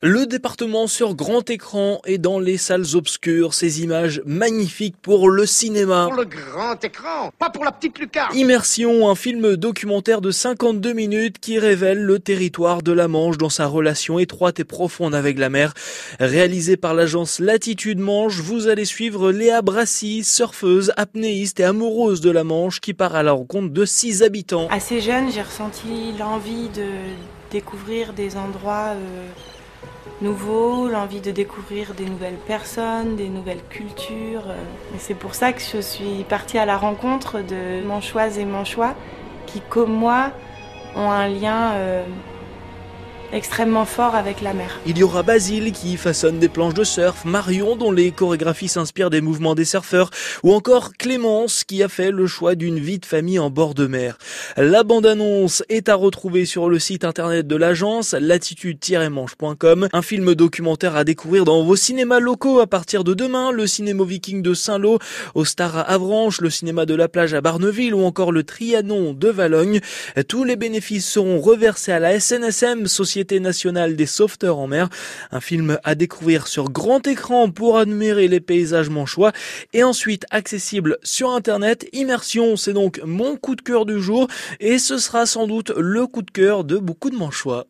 Le département sur grand écran et dans les salles obscures, ces images magnifiques pour le cinéma. Pour le grand écran, pas pour la petite lucarne. Immersion, un film documentaire de 52 minutes qui révèle le territoire de la Manche dans sa relation étroite et profonde avec la mer. Réalisé par l'agence Latitude Manche, vous allez suivre Léa Brassy, surfeuse, apnéiste et amoureuse de la Manche qui part à la rencontre de six habitants. Assez jeune, j'ai ressenti l'envie de découvrir des endroits euh, nouveau, l'envie de découvrir des nouvelles personnes, des nouvelles cultures. Euh. Et c'est pour ça que je suis partie à la rencontre de Manchoises et Manchois qui, comme moi, ont un lien euh, extrêmement fort avec la mer. Il y aura Basile qui façonne des planches de surf, Marion dont les chorégraphies s'inspirent des mouvements des surfeurs, ou encore Clémence qui a fait le choix d'une vie de famille en bord de mer. La bande-annonce est à retrouver sur le site internet de l'agence latitude-manche.com, un film documentaire à découvrir dans vos cinémas locaux à partir de demain, le cinéma viking de Saint-Lô, au Star à Avranches, le cinéma de la plage à Barneville ou encore le Trianon de Valogne. Tous les bénéfices seront reversés à la SNSM, Société nationale des sauveteurs en mer. Un film à découvrir sur grand écran pour admirer les paysages manchois et ensuite accessible sur internet. Immersion, c'est donc mon coup de cœur du jour et ce sera sans doute le coup de cœur de beaucoup de manchois.